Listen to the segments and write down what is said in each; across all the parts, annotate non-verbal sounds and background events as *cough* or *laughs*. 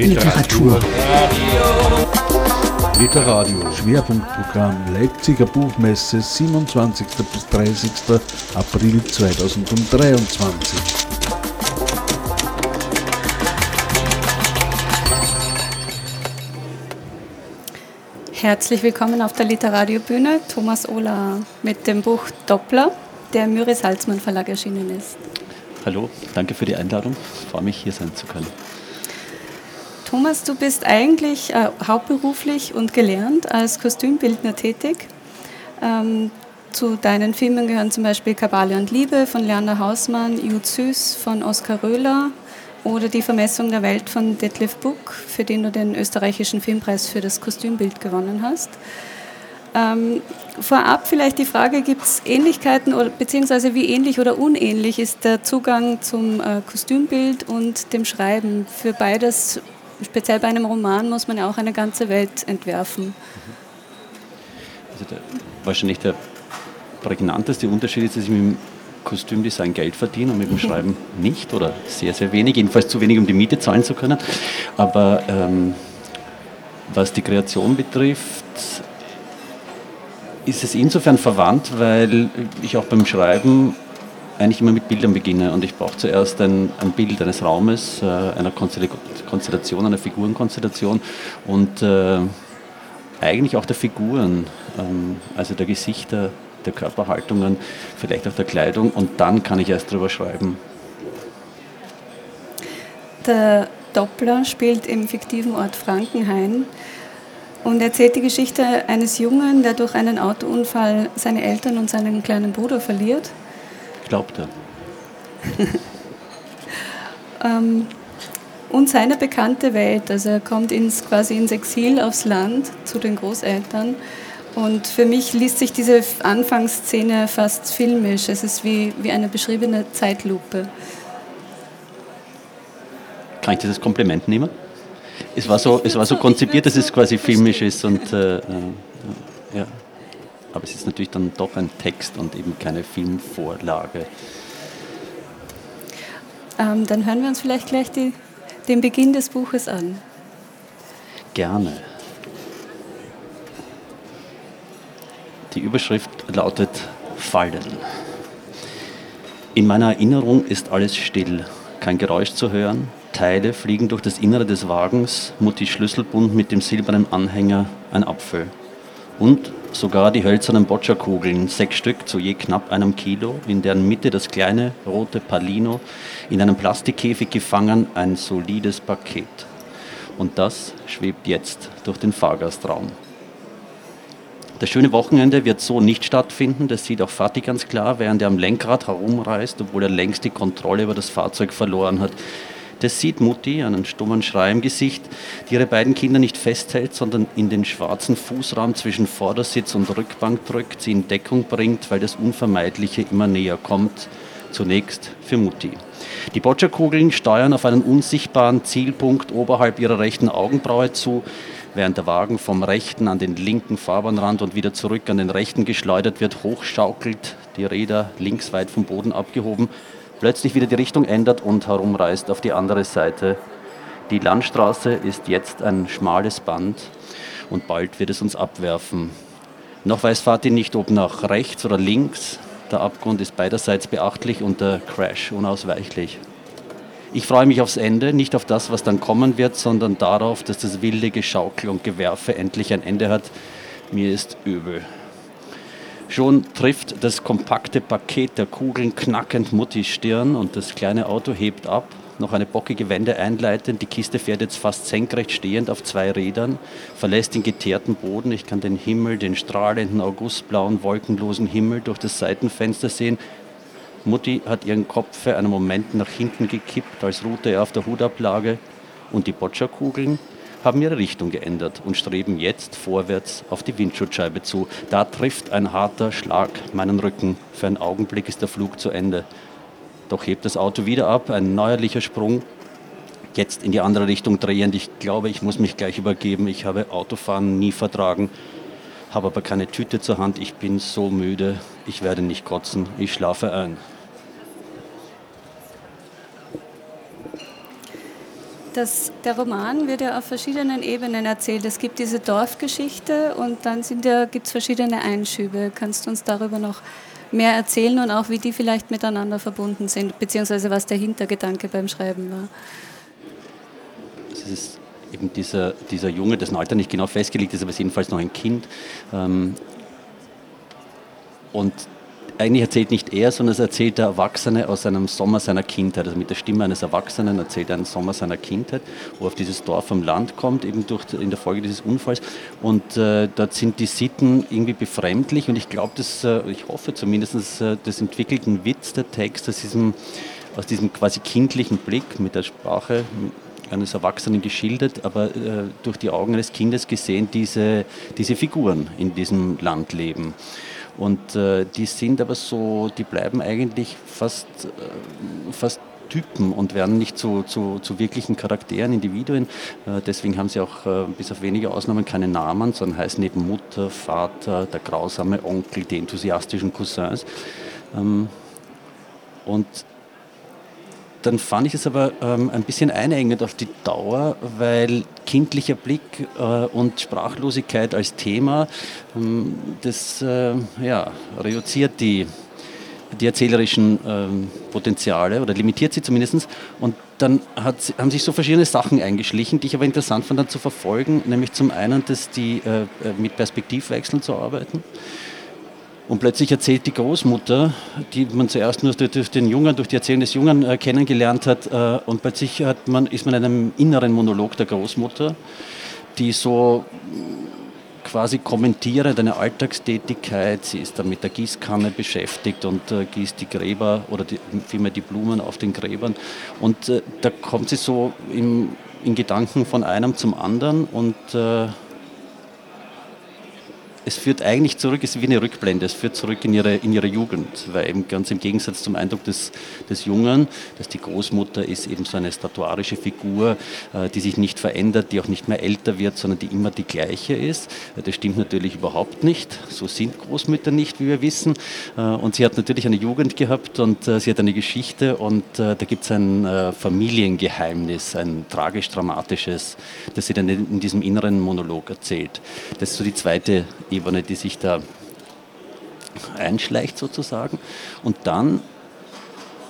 Literatur. Literadio. Schwerpunktprogramm Leipziger Buchmesse 27. bis 30. April 2023. Herzlich willkommen auf der Literadio-Bühne. Thomas Ohler mit dem Buch Doppler, der im Müris Salzmann Verlag erschienen ist. Hallo, danke für die Einladung. Ich freue mich, hier sein zu können. Thomas, du bist eigentlich äh, hauptberuflich und gelernt als Kostümbildner tätig. Ähm, zu deinen Filmen gehören zum Beispiel Kabale und Liebe von Leander Hausmann, Jud Süß von Oskar Röhler oder Die Vermessung der Welt von Detlef Buck, für den du den österreichischen Filmpreis für das Kostümbild gewonnen hast. Ähm, vorab vielleicht die Frage, gibt es Ähnlichkeiten oder beziehungsweise wie ähnlich oder unähnlich ist der Zugang zum äh, Kostümbild und dem Schreiben? Für beides, speziell bei einem Roman, muss man ja auch eine ganze Welt entwerfen. Also der, wahrscheinlich der prägnanteste Unterschied ist, dass ich mit dem Kostümdesign Geld verdiene und mit dem *laughs* Schreiben nicht oder sehr, sehr wenig, jedenfalls zu wenig, um die Miete zahlen zu können. Aber ähm, was die Kreation betrifft, ist es insofern verwandt, weil ich auch beim Schreiben eigentlich immer mit Bildern beginne und ich brauche zuerst ein, ein, Bild eines Raumes, äh, einer Konstellation, einer Figurenkonstellation und äh, eigentlich auch der Figuren, ähm, also der Gesichter, der Körperhaltungen, vielleicht auch der Kleidung und dann kann ich erst darüber schreiben. Der Doppler spielt im fiktiven Ort Frankenhain und erzählt die Geschichte eines Jungen, der durch einen Autounfall seine Eltern und seinen kleinen Bruder verliert. Glaubt er. *laughs* ähm, und seine bekannte Welt, also er kommt ins, quasi ins Exil aufs Land zu den Großeltern. Und für mich liest sich diese Anfangsszene fast filmisch. Es ist wie, wie eine beschriebene Zeitlupe. Kann ich dieses Kompliment nehmen? es war so, es war so konzipiert, dass es quasi filmisch ist und äh, äh. Aber es ist natürlich dann doch ein Text und eben keine Filmvorlage. Ähm, dann hören wir uns vielleicht gleich die, den Beginn des Buches an. Gerne. Die Überschrift lautet Fallen. In meiner Erinnerung ist alles still, kein Geräusch zu hören, Teile fliegen durch das Innere des Wagens, Mutti Schlüsselbund mit dem silbernen Anhänger, ein Apfel. Und sogar die hölzernen Boccia-Kugeln, sechs Stück zu je knapp einem Kilo, in deren Mitte das kleine rote Palino, in einem Plastikkäfig gefangen, ein solides Paket. Und das schwebt jetzt durch den Fahrgastraum. Das schöne Wochenende wird so nicht stattfinden, das sieht auch Fatih ganz klar, während er am Lenkrad herumreist, obwohl er längst die Kontrolle über das Fahrzeug verloren hat. Das sieht Mutti, einen stummen Schrei im Gesicht, die ihre beiden Kinder nicht festhält, sondern in den schwarzen Fußraum zwischen Vordersitz und Rückbank drückt, sie in Deckung bringt, weil das Unvermeidliche immer näher kommt. Zunächst für Mutti. Die Boccia-Kugeln steuern auf einen unsichtbaren Zielpunkt oberhalb ihrer rechten Augenbraue zu, während der Wagen vom rechten an den linken Fahrbahnrand und wieder zurück an den rechten geschleudert wird, hochschaukelt, die Räder links weit vom Boden abgehoben, plötzlich wieder die Richtung ändert und herumreist auf die andere Seite. Die Landstraße ist jetzt ein schmales Band und bald wird es uns abwerfen. Noch weiß Fatih nicht, ob nach rechts oder links. Der Abgrund ist beiderseits beachtlich und der Crash unausweichlich. Ich freue mich aufs Ende, nicht auf das, was dann kommen wird, sondern darauf, dass das wilde Geschaukel und Gewerfe endlich ein Ende hat. Mir ist übel. Schon trifft das kompakte Paket der Kugeln knackend Muttis Stirn und das kleine Auto hebt ab. Noch eine bockige Wende einleitend. Die Kiste fährt jetzt fast senkrecht stehend auf zwei Rädern, verlässt den geteerten Boden. Ich kann den Himmel, den strahlenden augustblauen, wolkenlosen Himmel durch das Seitenfenster sehen. Mutti hat ihren Kopf für einen Moment nach hinten gekippt, als ruhte er auf der Hudablage. Und die Boccia-Kugeln haben ihre Richtung geändert und streben jetzt vorwärts auf die Windschutzscheibe zu. Da trifft ein harter Schlag meinen Rücken. Für einen Augenblick ist der Flug zu Ende. Doch hebt das Auto wieder ab, ein neuerlicher Sprung. Jetzt in die andere Richtung drehend. Ich glaube, ich muss mich gleich übergeben. Ich habe Autofahren nie vertragen, habe aber keine Tüte zur Hand. Ich bin so müde. Ich werde nicht kotzen. Ich schlafe ein. Das, der Roman wird ja auf verschiedenen Ebenen erzählt. Es gibt diese Dorfgeschichte und dann ja, gibt es verschiedene Einschübe. Kannst du uns darüber noch mehr erzählen und auch, wie die vielleicht miteinander verbunden sind, beziehungsweise was der Hintergedanke beim Schreiben war? Es ist eben dieser, dieser Junge, dessen Alter nicht genau festgelegt ist, aber ist jedenfalls noch ein Kind. Ähm, und eigentlich erzählt nicht er, sondern es erzählt der Erwachsene aus einem Sommer seiner Kindheit. Also mit der Stimme eines Erwachsenen erzählt er einen Sommer seiner Kindheit, wo er auf dieses Dorf am Land kommt, eben durch, in der Folge dieses Unfalls. Und äh, dort sind die Sitten irgendwie befremdlich und ich glaube, äh, ich hoffe zumindest, äh, das entwickelt einen Witz, der Text, aus diesem, aus diesem quasi kindlichen Blick mit der Sprache eines Erwachsenen geschildert, aber äh, durch die Augen eines Kindes gesehen, diese, diese Figuren in diesem Land leben. Und äh, die sind aber so, die bleiben eigentlich fast, äh, fast Typen und werden nicht zu, zu, zu wirklichen Charakteren, Individuen. Äh, deswegen haben sie auch äh, bis auf wenige Ausnahmen keine Namen, sondern heißen eben Mutter, Vater, der grausame Onkel, die enthusiastischen Cousins. Ähm, und dann fand ich es aber ähm, ein bisschen einengend auf die Dauer, weil kindlicher Blick äh, und Sprachlosigkeit als Thema, ähm, das äh, ja, reduziert die, die erzählerischen ähm, Potenziale oder limitiert sie zumindest. Und dann hat, haben sich so verschiedene Sachen eingeschlichen, die ich aber interessant fand dann zu verfolgen, nämlich zum einen, dass die äh, äh mit Perspektivwechseln zu arbeiten und plötzlich erzählt die Großmutter, die man zuerst nur durch den Jungen, durch die Erzählung des Jungen äh, kennengelernt hat, äh, und plötzlich hat man, ist man in einem inneren Monolog der Großmutter, die so mm, quasi kommentiert eine Alltagstätigkeit. Sie ist dann mit der Gießkanne beschäftigt und äh, gießt die Gräber oder die, vielmehr die Blumen auf den Gräbern. Und äh, da kommt sie so im, in Gedanken von einem zum anderen und äh, es führt eigentlich zurück, es ist wie eine Rückblende, es führt zurück in ihre, in ihre Jugend, weil eben ganz im Gegensatz zum Eindruck des, des Jungen, dass die Großmutter ist eben so eine statuarische Figur, äh, die sich nicht verändert, die auch nicht mehr älter wird, sondern die immer die gleiche ist. Äh, das stimmt natürlich überhaupt nicht, so sind Großmütter nicht, wie wir wissen. Äh, und sie hat natürlich eine Jugend gehabt und sie hat eine Geschichte und da gibt es ein Familiengeheimnis, ein tragisch-dramatisches, das sie dann in diesem inneren Monolog erzählt. Das ist so die zweite Ebene, die sich da einschleicht sozusagen. Und dann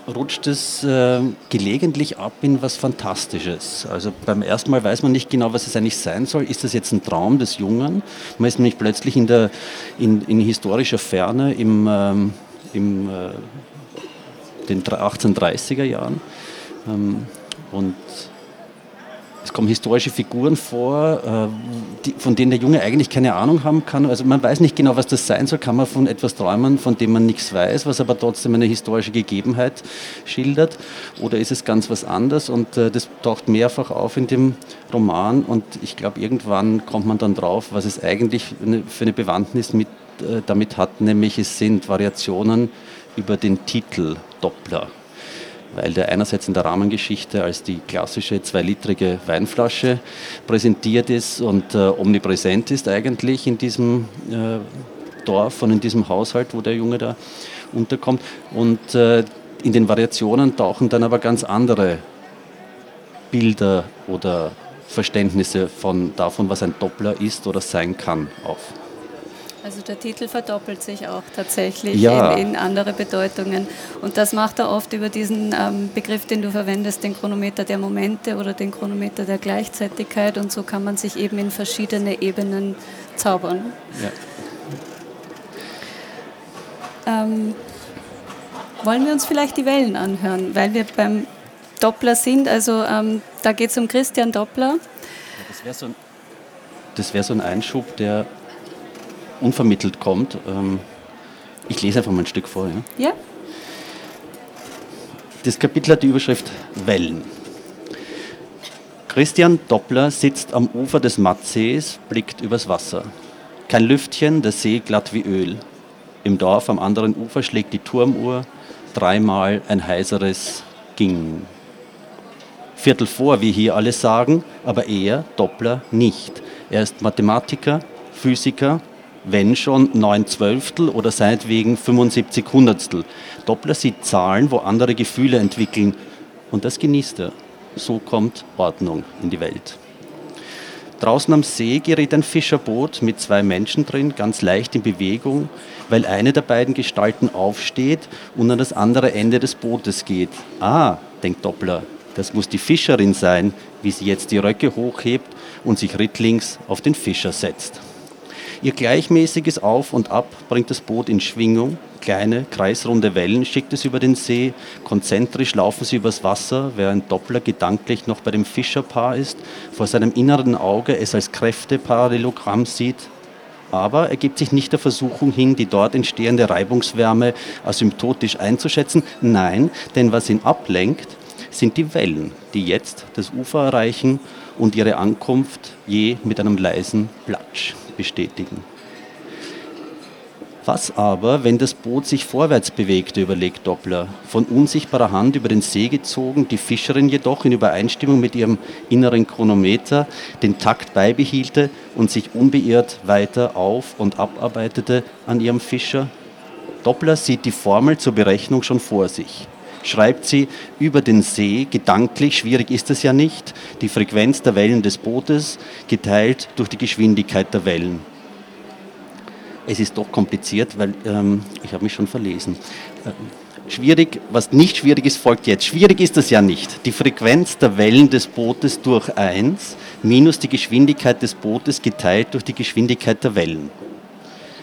rutscht es äh, gelegentlich ab in was Fantastisches. Also beim ersten Mal weiß man nicht genau, was es eigentlich sein soll. Ist das jetzt ein Traum des Jungen? Man ist nämlich plötzlich in, der, in, in historischer Ferne im, ähm, im äh, den 1830er Jahren. Ähm, und es kommen historische Figuren vor, äh, von denen der Junge eigentlich keine Ahnung haben kann. Also man weiß nicht genau, was das sein soll. Kann man von etwas träumen, von dem man nichts weiß, was aber trotzdem eine historische Gegebenheit schildert? Oder ist es ganz was anderes? Und äh, das taucht mehrfach auf in dem Roman. Und ich glaube, irgendwann kommt man dann drauf, was es eigentlich für eine Bewandtnis mit, äh, damit hat. Nämlich es sind Variationen über den Titel Doppler weil der einerseits in der Rahmengeschichte als die klassische zweilitrige Weinflasche präsentiert ist und äh, omnipräsent ist eigentlich in diesem äh, Dorf und in diesem Haushalt, wo der Junge da unterkommt. Und äh, in den Variationen tauchen dann aber ganz andere Bilder oder Verständnisse von, davon, was ein Doppler ist oder sein kann, auf. Also der Titel verdoppelt sich auch tatsächlich ja. in, in, andere Bedeutungen. Und das macht er oft über diesen ähm, Begriff, den du verwendest, den Chronometer der Momente oder den Chronometer der Gleichzeitigkeit. Und so kann man sich eben in verschiedene Ebenen zaubern. Ja. Ähm, wollen wir uns vielleicht die Wellen anhören, weil wir beim Doppler sind. Also ähm, da geht es um Christian Doppler. Ja, das wäre so, ein, wär so ein Einschub, der unvermittelt kommt. Ähm, ich lese einfach mal ein Stück vor. Ja? ja. Das Kapitel hat die Überschrift Wellen. Christian Doppler sitzt am Ufer des Mattsees, blickt übers Wasser. Kein Lüftchen, der See glatt wie Öl. Im Dorf am anderen Ufer schlägt die Turmuhr, dreimal ein heiseres Ging. Viertel vor, wie hier alle sagen, aber er, Doppler, nicht. Er ist Mathematiker, Physiker, wenn schon 9 Zwölftel oder seinetwegen 75 Hundertstel. Doppler sieht Zahlen, wo andere Gefühle entwickeln und das genießt er. So kommt Ordnung in die Welt. Draußen am See gerät ein Fischerboot mit zwei Menschen drin, ganz leicht in Bewegung, weil eine der beiden Gestalten aufsteht und an das andere Ende des Bootes geht. Ah, denkt Doppler, das muss die Fischerin sein, wie sie jetzt die Röcke hochhebt und sich rittlings auf den Fischer setzt. Ihr gleichmäßiges Auf und Ab bringt das Boot in Schwingung. Kleine, kreisrunde Wellen schickt es über den See. Konzentrisch laufen sie übers Wasser, während Doppler gedanklich noch bei dem Fischerpaar ist, vor seinem inneren Auge es als Kräfteparallelogramm sieht. Aber er gibt sich nicht der Versuchung hin, die dort entstehende Reibungswärme asymptotisch einzuschätzen. Nein, denn was ihn ablenkt, sind die Wellen, die jetzt das Ufer erreichen und ihre Ankunft je mit einem leisen Platsch bestätigen. Was aber, wenn das Boot sich vorwärts bewegte, überlegt Doppler, von unsichtbarer Hand über den See gezogen, die Fischerin jedoch in Übereinstimmung mit ihrem inneren Chronometer den Takt beibehielte und sich unbeirrt weiter auf und abarbeitete an ihrem Fischer? Doppler sieht die Formel zur Berechnung schon vor sich schreibt sie über den See, gedanklich, schwierig ist es ja nicht, die Frequenz der Wellen des Bootes geteilt durch die Geschwindigkeit der Wellen. Es ist doch kompliziert, weil ähm, ich habe mich schon verlesen. Äh, schwierig, was nicht schwierig ist, folgt jetzt. Schwierig ist es ja nicht. Die Frequenz der Wellen des Bootes durch 1 minus die Geschwindigkeit des Bootes geteilt durch die Geschwindigkeit der Wellen.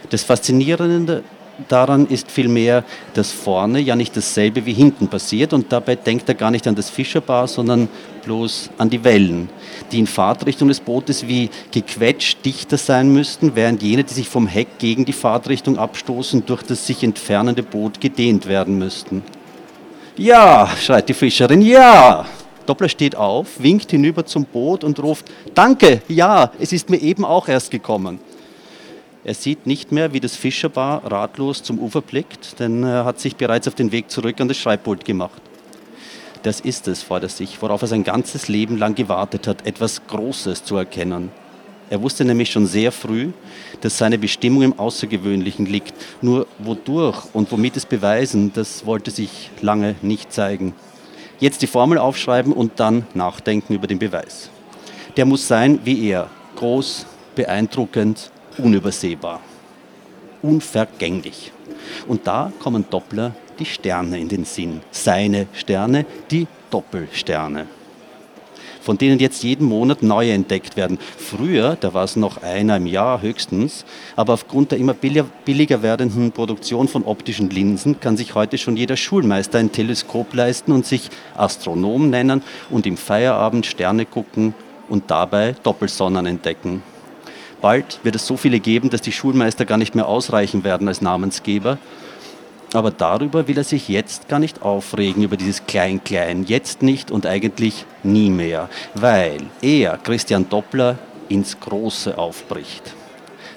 Das Faszinierende daran ist vielmehr, dass vorne ja nicht dasselbe wie hinten passiert und dabei denkt er gar nicht an das Fischerbar, sondern bloß an die Wellen, die in Fahrtrichtung des Bootes wie gequetscht dichter sein müssten, während jene, die sich vom Heck gegen die Fahrtrichtung abstoßen, durch das sich entfernende Boot gedehnt werden müssten. Ja, schreit die Fischerin, ja! Doppler steht auf, winkt hinüber zum Boot und ruft, Danke, ja, es ist mir eben auch erst gekommen. Er sieht nicht mehr, wie das Fischerbar ratlos zum Ufer blickt, denn er hat sich bereits auf den Weg zurück an das Schreibpult gemacht. Das ist es vor der sich, worauf er sein ganzes Leben lang gewartet hat, etwas Großes zu erkennen. Er wusste nämlich schon sehr früh, dass seine Bestimmung im Außergewöhnlichen liegt. Nur wodurch und womit es beweisen, das wollte sich lange nicht zeigen. Jetzt die Formel aufschreiben und dann nachdenken über den Beweis. Der muss sein wie er, groß, beeindruckend, unübersehbar, unvergänglich. Und da kommen Doppler die Sterne in den Sinn. Seine Sterne, die Doppelsterne, von denen jetzt jeden Monat neue entdeckt werden. Früher, da war es noch einer im Jahr höchstens, aber aufgrund der immer billiger werdenden Produktion von optischen Linsen kann sich heute schon jeder Schulmeister ein Teleskop leisten und sich Astronom nennen und im Feierabend Sterne gucken und dabei Doppelsonnen entdecken. Bald wird es so viele geben, dass die Schulmeister gar nicht mehr ausreichen werden als Namensgeber. Aber darüber will er sich jetzt gar nicht aufregen, über dieses Klein-Klein. Jetzt nicht und eigentlich nie mehr, weil er, Christian Doppler, ins Große aufbricht.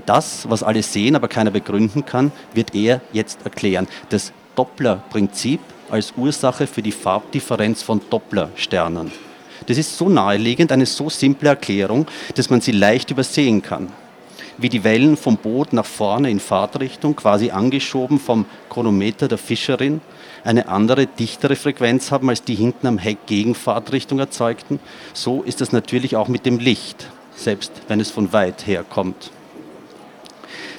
Das, was alle sehen, aber keiner begründen kann, wird er jetzt erklären. Das Doppler-Prinzip als Ursache für die Farbdifferenz von Doppler-Sternen. Das ist so naheliegend, eine so simple Erklärung, dass man sie leicht übersehen kann. Wie die Wellen vom Boot nach vorne in Fahrtrichtung, quasi angeschoben vom Chronometer der Fischerin, eine andere, dichtere Frequenz haben als die hinten am Heck gegen Fahrtrichtung erzeugten, so ist es natürlich auch mit dem Licht, selbst wenn es von weit her kommt.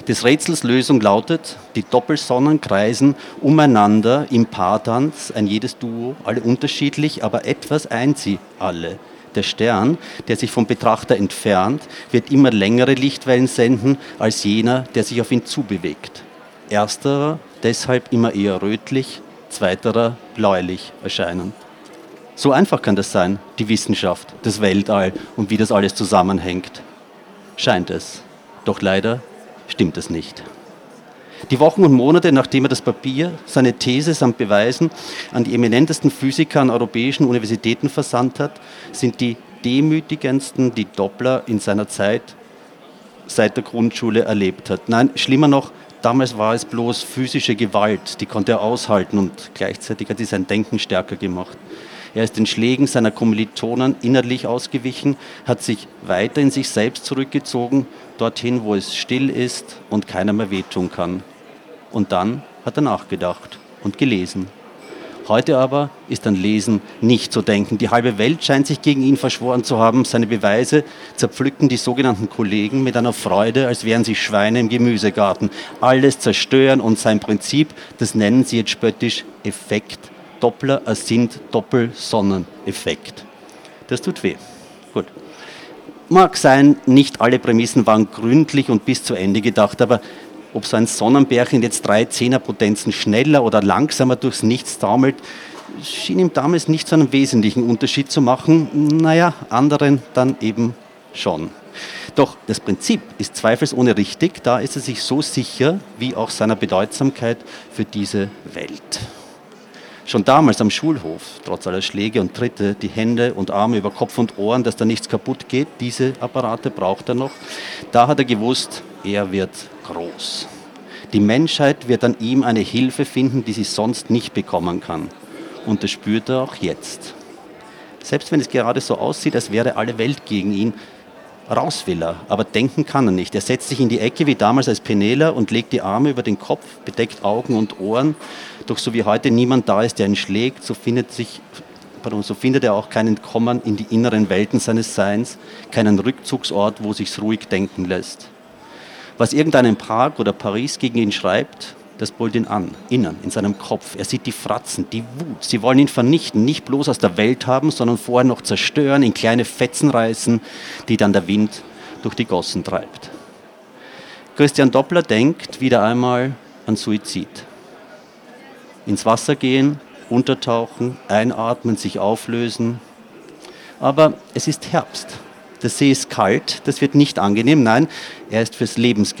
Des Rätsels Lösung lautet, die Doppelsonnen kreisen umeinander im Paartanz, ein jedes Duo, alle unterschiedlich, aber etwas eint sie alle. Der Stern, der sich vom Betrachter entfernt, wird immer längere Lichtwellen senden als jener, der sich auf ihn zubewegt. Ersterer deshalb immer eher rötlich, zweiterer bläulich erscheinen. So einfach kann das sein, die Wissenschaft, das Weltall und wie das alles zusammenhängt. Scheint es. Doch leider stimmt es nicht. Die Wochen und Monate, nachdem er das Papier, seine These samt Beweisen an die eminentesten Physiker an europäischen Universitäten versandt hat, sind die demütigendsten, die Doppler in seiner Zeit seit der Grundschule erlebt hat. Nein, schlimmer noch, damals war es bloß physische Gewalt, die konnte er aushalten und gleichzeitig hat sie sein Denken stärker gemacht. Er ist den Schlägen seiner Kommilitonen innerlich ausgewichen, hat sich weiter in sich selbst zurückgezogen, dorthin, wo es still ist und keiner mehr wehtun kann. Und dann hat er nachgedacht und gelesen. Heute aber ist an Lesen nicht zu denken. Die halbe Welt scheint sich gegen ihn verschworen zu haben. Seine Beweise zerpflücken die sogenannten Kollegen mit einer Freude, als wären sie Schweine im Gemüsegarten. Alles zerstören und sein Prinzip, das nennen sie jetzt spöttisch Effekt. Doppler sind Doppelsonneneffekt. Das tut weh. Gut. Mag sein, nicht alle Prämissen waren gründlich und bis zu Ende gedacht, aber ob so ein Sonnenbärchen jetzt drei Zehnerpotenzen schneller oder langsamer durchs Nichts taumelt, schien ihm damals nicht so einen wesentlichen Unterschied zu machen. Naja, anderen dann eben schon. Doch das Prinzip ist zweifelsohne richtig, da ist er sich so sicher wie auch seiner Bedeutsamkeit für diese Welt. Schon damals am Schulhof, trotz aller Schläge und Tritte, die Hände und Arme über Kopf und Ohren, dass da nichts kaputt geht, diese Apparate braucht er noch. Da hat er gewusst, er wird groß. Die Menschheit wird an ihm eine Hilfe finden, die sie sonst nicht bekommen kann. Und das spürt er auch jetzt. Selbst wenn es gerade so aussieht, als wäre alle Welt gegen ihn, raus will er, aber denken kann er nicht. Er setzt sich in die Ecke wie damals als Penela und legt die Arme über den Kopf, bedeckt Augen und Ohren. Doch so wie heute niemand da ist, der ihn schlägt, so findet, sich, pardon, so findet er auch kein Entkommen in die inneren Welten seines Seins, keinen Rückzugsort, wo sich's ruhig denken lässt. Was irgendein in Prag oder Paris gegen ihn schreibt, das ihn an, innen, in seinem Kopf. Er sieht die Fratzen, die Wut. Sie wollen ihn vernichten, nicht bloß aus der Welt haben, sondern vorher noch zerstören, in kleine Fetzen reißen, die dann der Wind durch die Gossen treibt. Christian Doppler denkt wieder einmal an Suizid. Ins Wasser gehen, untertauchen, einatmen, sich auflösen. Aber es ist Herbst. Der See ist kalt, das wird nicht angenehm. Nein, er ist fürs, Lebens,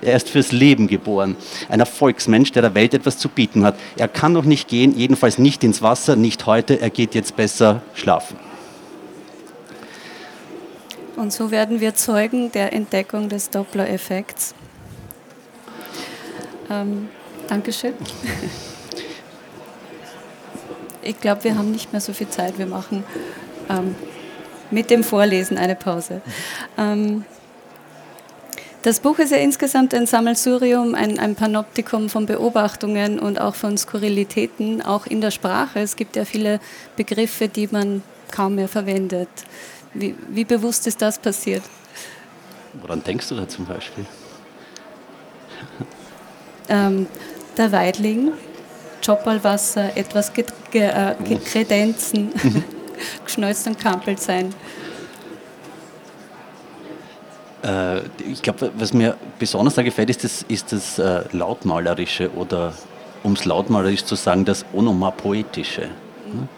er ist fürs Leben geboren. Ein Erfolgsmensch, der der Welt etwas zu bieten hat. Er kann noch nicht gehen, jedenfalls nicht ins Wasser, nicht heute. Er geht jetzt besser schlafen. Und so werden wir Zeugen der Entdeckung des Doppler-Effekts. Ähm, Dankeschön. *laughs* Ich glaube, wir haben nicht mehr so viel Zeit. Wir machen ähm, mit dem Vorlesen eine Pause. Ähm, das Buch ist ja insgesamt ein Sammelsurium, ein, ein, Panoptikum von Beobachtungen und auch von Skurrilitäten, auch in der Sprache. Es gibt ja viele Begriffe, die man kaum mehr verwendet. Wie, wie bewusst ist das passiert? Woran denkst du da zum Beispiel? Ähm, der Weidling, Joppalwasser, etwas Kredenzen. Mhm. *laughs* geschneuzt und kampelt sein. Äh, ich glaube, was mir besonders da gefällt, ist das, ist das äh, Lautmalerische oder, um es lautmalerisch zu sagen, das Onomapoetische. Mhm.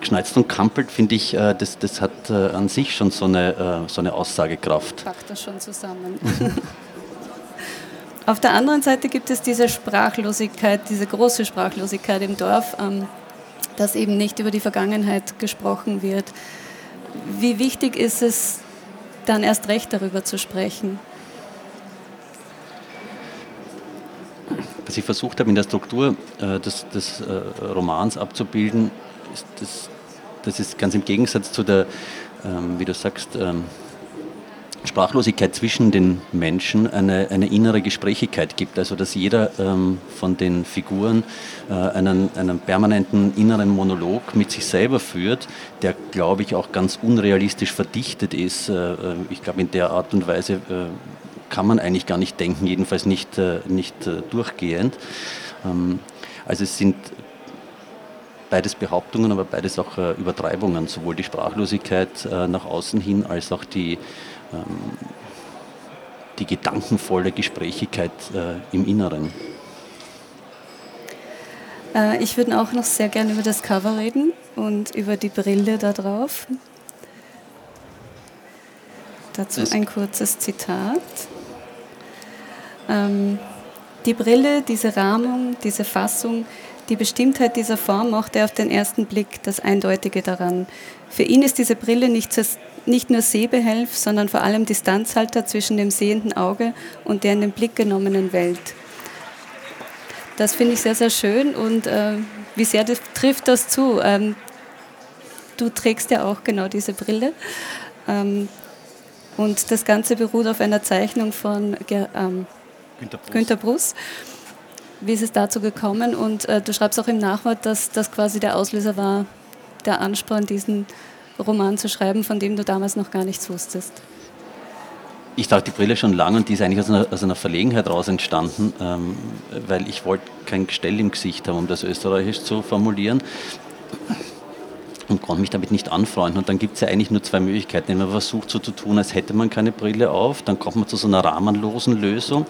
Geschneuzt und kampelt, finde ich, äh, das, das hat äh, an sich schon so eine, äh, so eine Aussagekraft. Packt das schon zusammen. *laughs* Auf der anderen Seite gibt es diese Sprachlosigkeit, diese große Sprachlosigkeit im Dorf. Ähm, dass eben nicht über die Vergangenheit gesprochen wird. Wie wichtig ist es, dann erst recht darüber zu sprechen? Was ich versucht habe in der Struktur äh, des, des äh, Romans abzubilden, ist das, das ist ganz im Gegensatz zu der, ähm, wie du sagst, ähm, Sprachlosigkeit zwischen den Menschen eine, eine innere Gesprächigkeit gibt. Also dass jeder ähm, von den Figuren äh, einen, einen permanenten inneren Monolog mit sich selber führt, der, glaube ich, auch ganz unrealistisch verdichtet ist. Äh, äh ich glaube, in der Art und Weise äh, kann man eigentlich gar nicht denken, jedenfalls nicht, äh, nicht äh, durchgehend. Ähm, also es sind beides Behauptungen, aber beides auch Übertreibungen, sowohl die Sprachlosigkeit nach außen hin als auch die die gedankenvolle Gesprächigkeit äh, im Inneren. Äh, ich würde auch noch sehr gerne über das Cover reden und über die Brille da drauf. Dazu ein kurzes Zitat. Ähm, die Brille, diese Rahmung, diese Fassung, die Bestimmtheit dieser Form macht er auf den ersten Blick das Eindeutige daran. Für ihn ist diese Brille nicht nicht nur Sehbehelf, sondern vor allem Distanzhalter zwischen dem sehenden Auge und der in den Blick genommenen Welt. Das finde ich sehr, sehr schön und äh, wie sehr das, trifft das zu? Ähm, du trägst ja auch genau diese Brille. Ähm, und das Ganze beruht auf einer Zeichnung von ähm, Günter Brus. Günter Brus. Wie ist es dazu gekommen? Und äh, du schreibst auch im Nachwort, dass das quasi der Auslöser war, der Ansporn, diesen Roman zu schreiben, von dem du damals noch gar nichts wusstest. Ich trage die Brille schon lange und die ist eigentlich aus einer, aus einer Verlegenheit raus entstanden, ähm, weil ich wollte kein Gestell im Gesicht haben, um das österreichisch zu formulieren und konnte mich damit nicht anfreunden. Und dann gibt es ja eigentlich nur zwei Möglichkeiten. Man versucht so zu tun, als hätte man keine Brille auf, dann kommt man zu so einer rahmenlosen Lösung.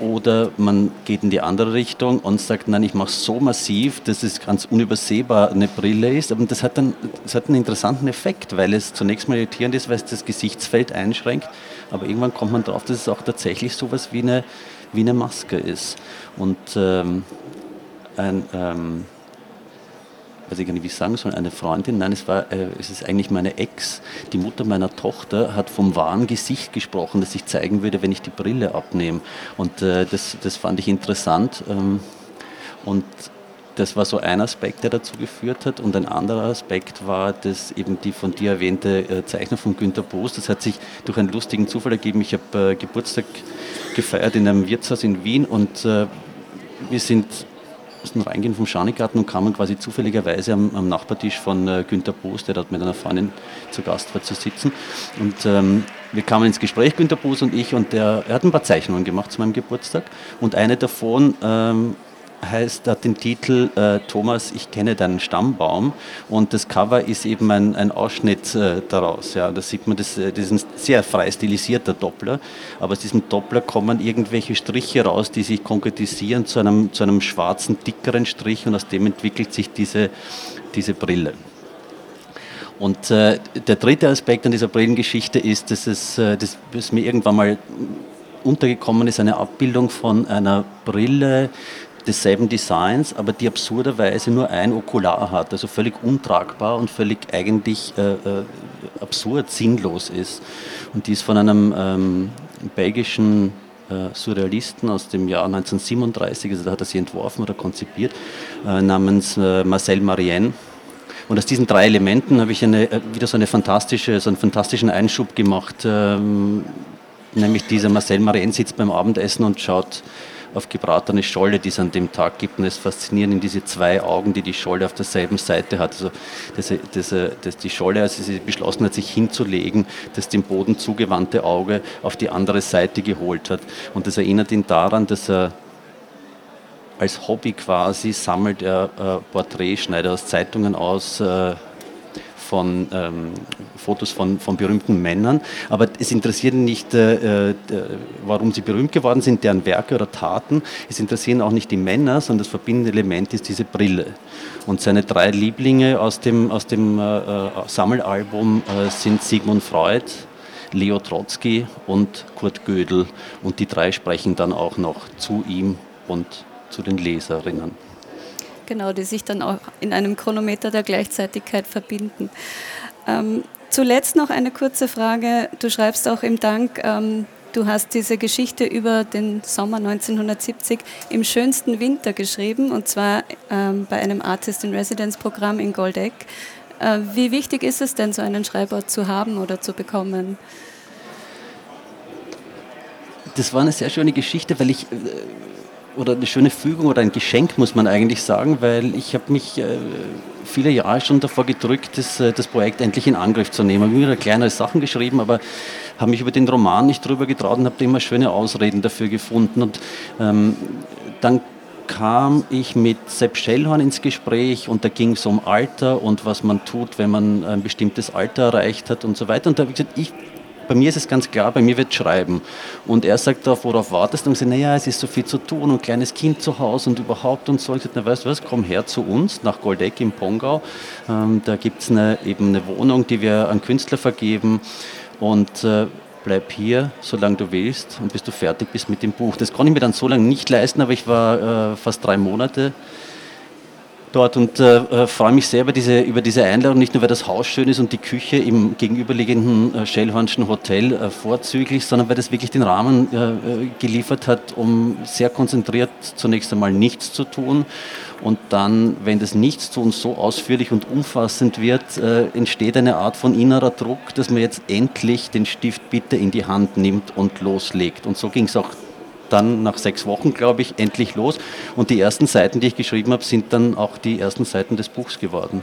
Oder man geht in die andere Richtung und sagt, nein, ich mache es so massiv, dass es ganz unübersehbar eine Brille ist. Aber das hat, dann, das hat einen interessanten Effekt, weil es zunächst mal irritierend ist, weil es das Gesichtsfeld einschränkt. Aber irgendwann kommt man drauf, dass es auch tatsächlich so etwas wie eine, wie eine Maske ist. Und ähm, ein... Ähm, weiß ich gar nicht, wie ich sagen soll, eine Freundin, nein, es, war, äh, es ist eigentlich meine Ex, die Mutter meiner Tochter, hat vom wahren Gesicht gesprochen, das ich zeigen würde, wenn ich die Brille abnehme. Und äh, das, das fand ich interessant. Ähm, und das war so ein Aspekt, der dazu geführt hat. Und ein anderer Aspekt war das eben die von dir erwähnte äh, Zeichnung von Günter Boos. Das hat sich durch einen lustigen Zufall ergeben. Ich habe äh, Geburtstag gefeiert in einem Wirtshaus in Wien und äh, wir sind mussten reingehen vom Schanigarten und kamen quasi zufälligerweise am, am Nachbartisch von äh, Günter Boos, der dort mit einer Freundin zu Gast war, zu sitzen. Und ähm, wir kamen ins Gespräch, Günter Boos und ich, und der, er hat ein paar Zeichnungen gemacht zu meinem Geburtstag. Und eine davon ähm, heißt, hat den Titel äh, Thomas, ich kenne deinen Stammbaum und das Cover ist eben ein, ein Ausschnitt äh, daraus. Ja. Da sieht man, das, äh, das ist ein sehr frei stilisierter Doppler, aber aus diesem Doppler kommen irgendwelche Striche raus, die sich konkretisieren zu einem, zu einem schwarzen, dickeren Strich und aus dem entwickelt sich diese, diese Brille. Und äh, der dritte Aspekt an dieser Brillengeschichte ist, dass es äh, dass es mir irgendwann mal untergekommen ist, eine Abbildung von einer Brille, desselben Designs, aber die absurderweise nur ein Okular hat, also völlig untragbar und völlig eigentlich äh, äh, absurd, sinnlos ist. Und die ist von einem ähm, belgischen äh, Surrealisten aus dem Jahr 1937, also da hat er sie entworfen oder konzipiert, äh, namens äh, Marcel Marienne. Und aus diesen drei Elementen habe ich eine, wieder so, eine fantastische, so einen fantastischen Einschub gemacht, ähm, nämlich dieser Marcel Marienne sitzt beim Abendessen und schaut auf gebratene Scholle, die es an dem Tag gibt. Und es faszinieren in diese zwei Augen, die die Scholle auf derselben Seite hat. Also das, das, das die Scholle, als sie beschlossen hat, sich hinzulegen, das dem Boden zugewandte Auge auf die andere Seite geholt hat. Und das erinnert ihn daran, dass er als Hobby quasi sammelt er äh, Porträts, schneidet aus Zeitungen aus, äh, von ähm, Fotos von, von berühmten Männern, aber es interessiert nicht, äh, äh, warum sie berühmt geworden sind, deren Werke oder Taten. Es interessieren auch nicht die Männer, sondern das verbindende Element ist diese Brille. Und seine drei Lieblinge aus dem, aus dem äh, äh Sammelalbum äh, sind Sigmund Freud, Leo Trotzki und Kurt Gödel. Und die drei sprechen dann auch noch zu ihm und zu den Leserinnen. Genau, die sich dann auch in einem Chronometer der Gleichzeitigkeit verbinden. Ähm, zuletzt noch eine kurze Frage. Du schreibst auch im Dank, ähm, du hast diese Geschichte über den Sommer 1970 im schönsten Winter geschrieben, und zwar ähm, bei einem Artist in Residence Programm in Goldeck. Äh, wie wichtig ist es denn, so einen Schreibort zu haben oder zu bekommen? Das war eine sehr schöne Geschichte, weil ich äh, oder eine schöne Fügung oder ein Geschenk, muss man eigentlich sagen, weil ich habe mich äh, viele Jahre schon davor gedrückt, das, äh, das Projekt endlich in Angriff zu nehmen. Ich habe immer kleinere Sachen geschrieben, aber habe mich über den Roman nicht drüber getraut und habe immer schöne Ausreden dafür gefunden. Und ähm, dann kam ich mit Sepp Schellhorn ins Gespräch und da ging es um Alter und was man tut, wenn man ein bestimmtes Alter erreicht hat und so weiter. Und da habe ich gesagt, ich bei mir ist es ganz klar, bei mir wird schreiben. Und er sagt darauf, worauf wartest du? Und ich sage, naja, es ist so viel zu tun und ein kleines Kind zu Hause und überhaupt und so. Ich sage, na weißt du was, komm her zu uns nach Goldeck im Pongau. Ähm, da gibt es eine, eben eine Wohnung, die wir an Künstler vergeben und äh, bleib hier, solange du willst und bis du fertig bist mit dem Buch. Das konnte ich mir dann so lange nicht leisten, aber ich war äh, fast drei Monate dort und äh, äh, freue mich sehr über diese, über diese Einladung, nicht nur weil das Haus schön ist und die Küche im gegenüberliegenden äh, Schellhornschen Hotel äh, vorzüglich, sondern weil das wirklich den Rahmen äh, äh, geliefert hat, um sehr konzentriert zunächst einmal nichts zu tun und dann, wenn das Nichtstun so ausführlich und umfassend wird, entsteht eine Art von innerer Druck, dass man jetzt endlich den Stift bitte in die Hand nimmt und loslegt. Und so ging es auch dann nach sechs Wochen, glaube ich, endlich los. Und die ersten Seiten, die ich geschrieben habe, sind dann auch die ersten Seiten des Buchs geworden.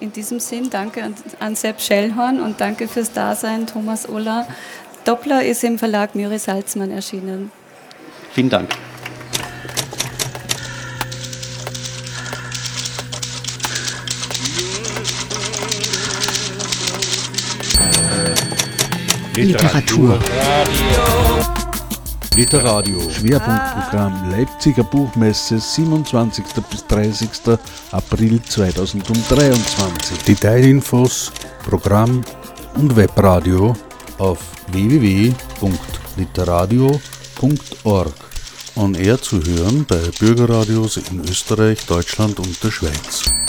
In diesem Sinn danke an, an Sepp Schellhorn und danke fürs Dasein, Thomas Oller. Doppler ist im Verlag Miri Salzmann erschienen. Vielen Dank. Literatur. Literadio. Schwerpunktprogramm Leipziger Buchmesse 27. bis 30. April 2023. Detailinfos, Programm und Webradio auf www.literadio.org. On Air zu hören bei Bürgerradios in Österreich, Deutschland und der Schweiz.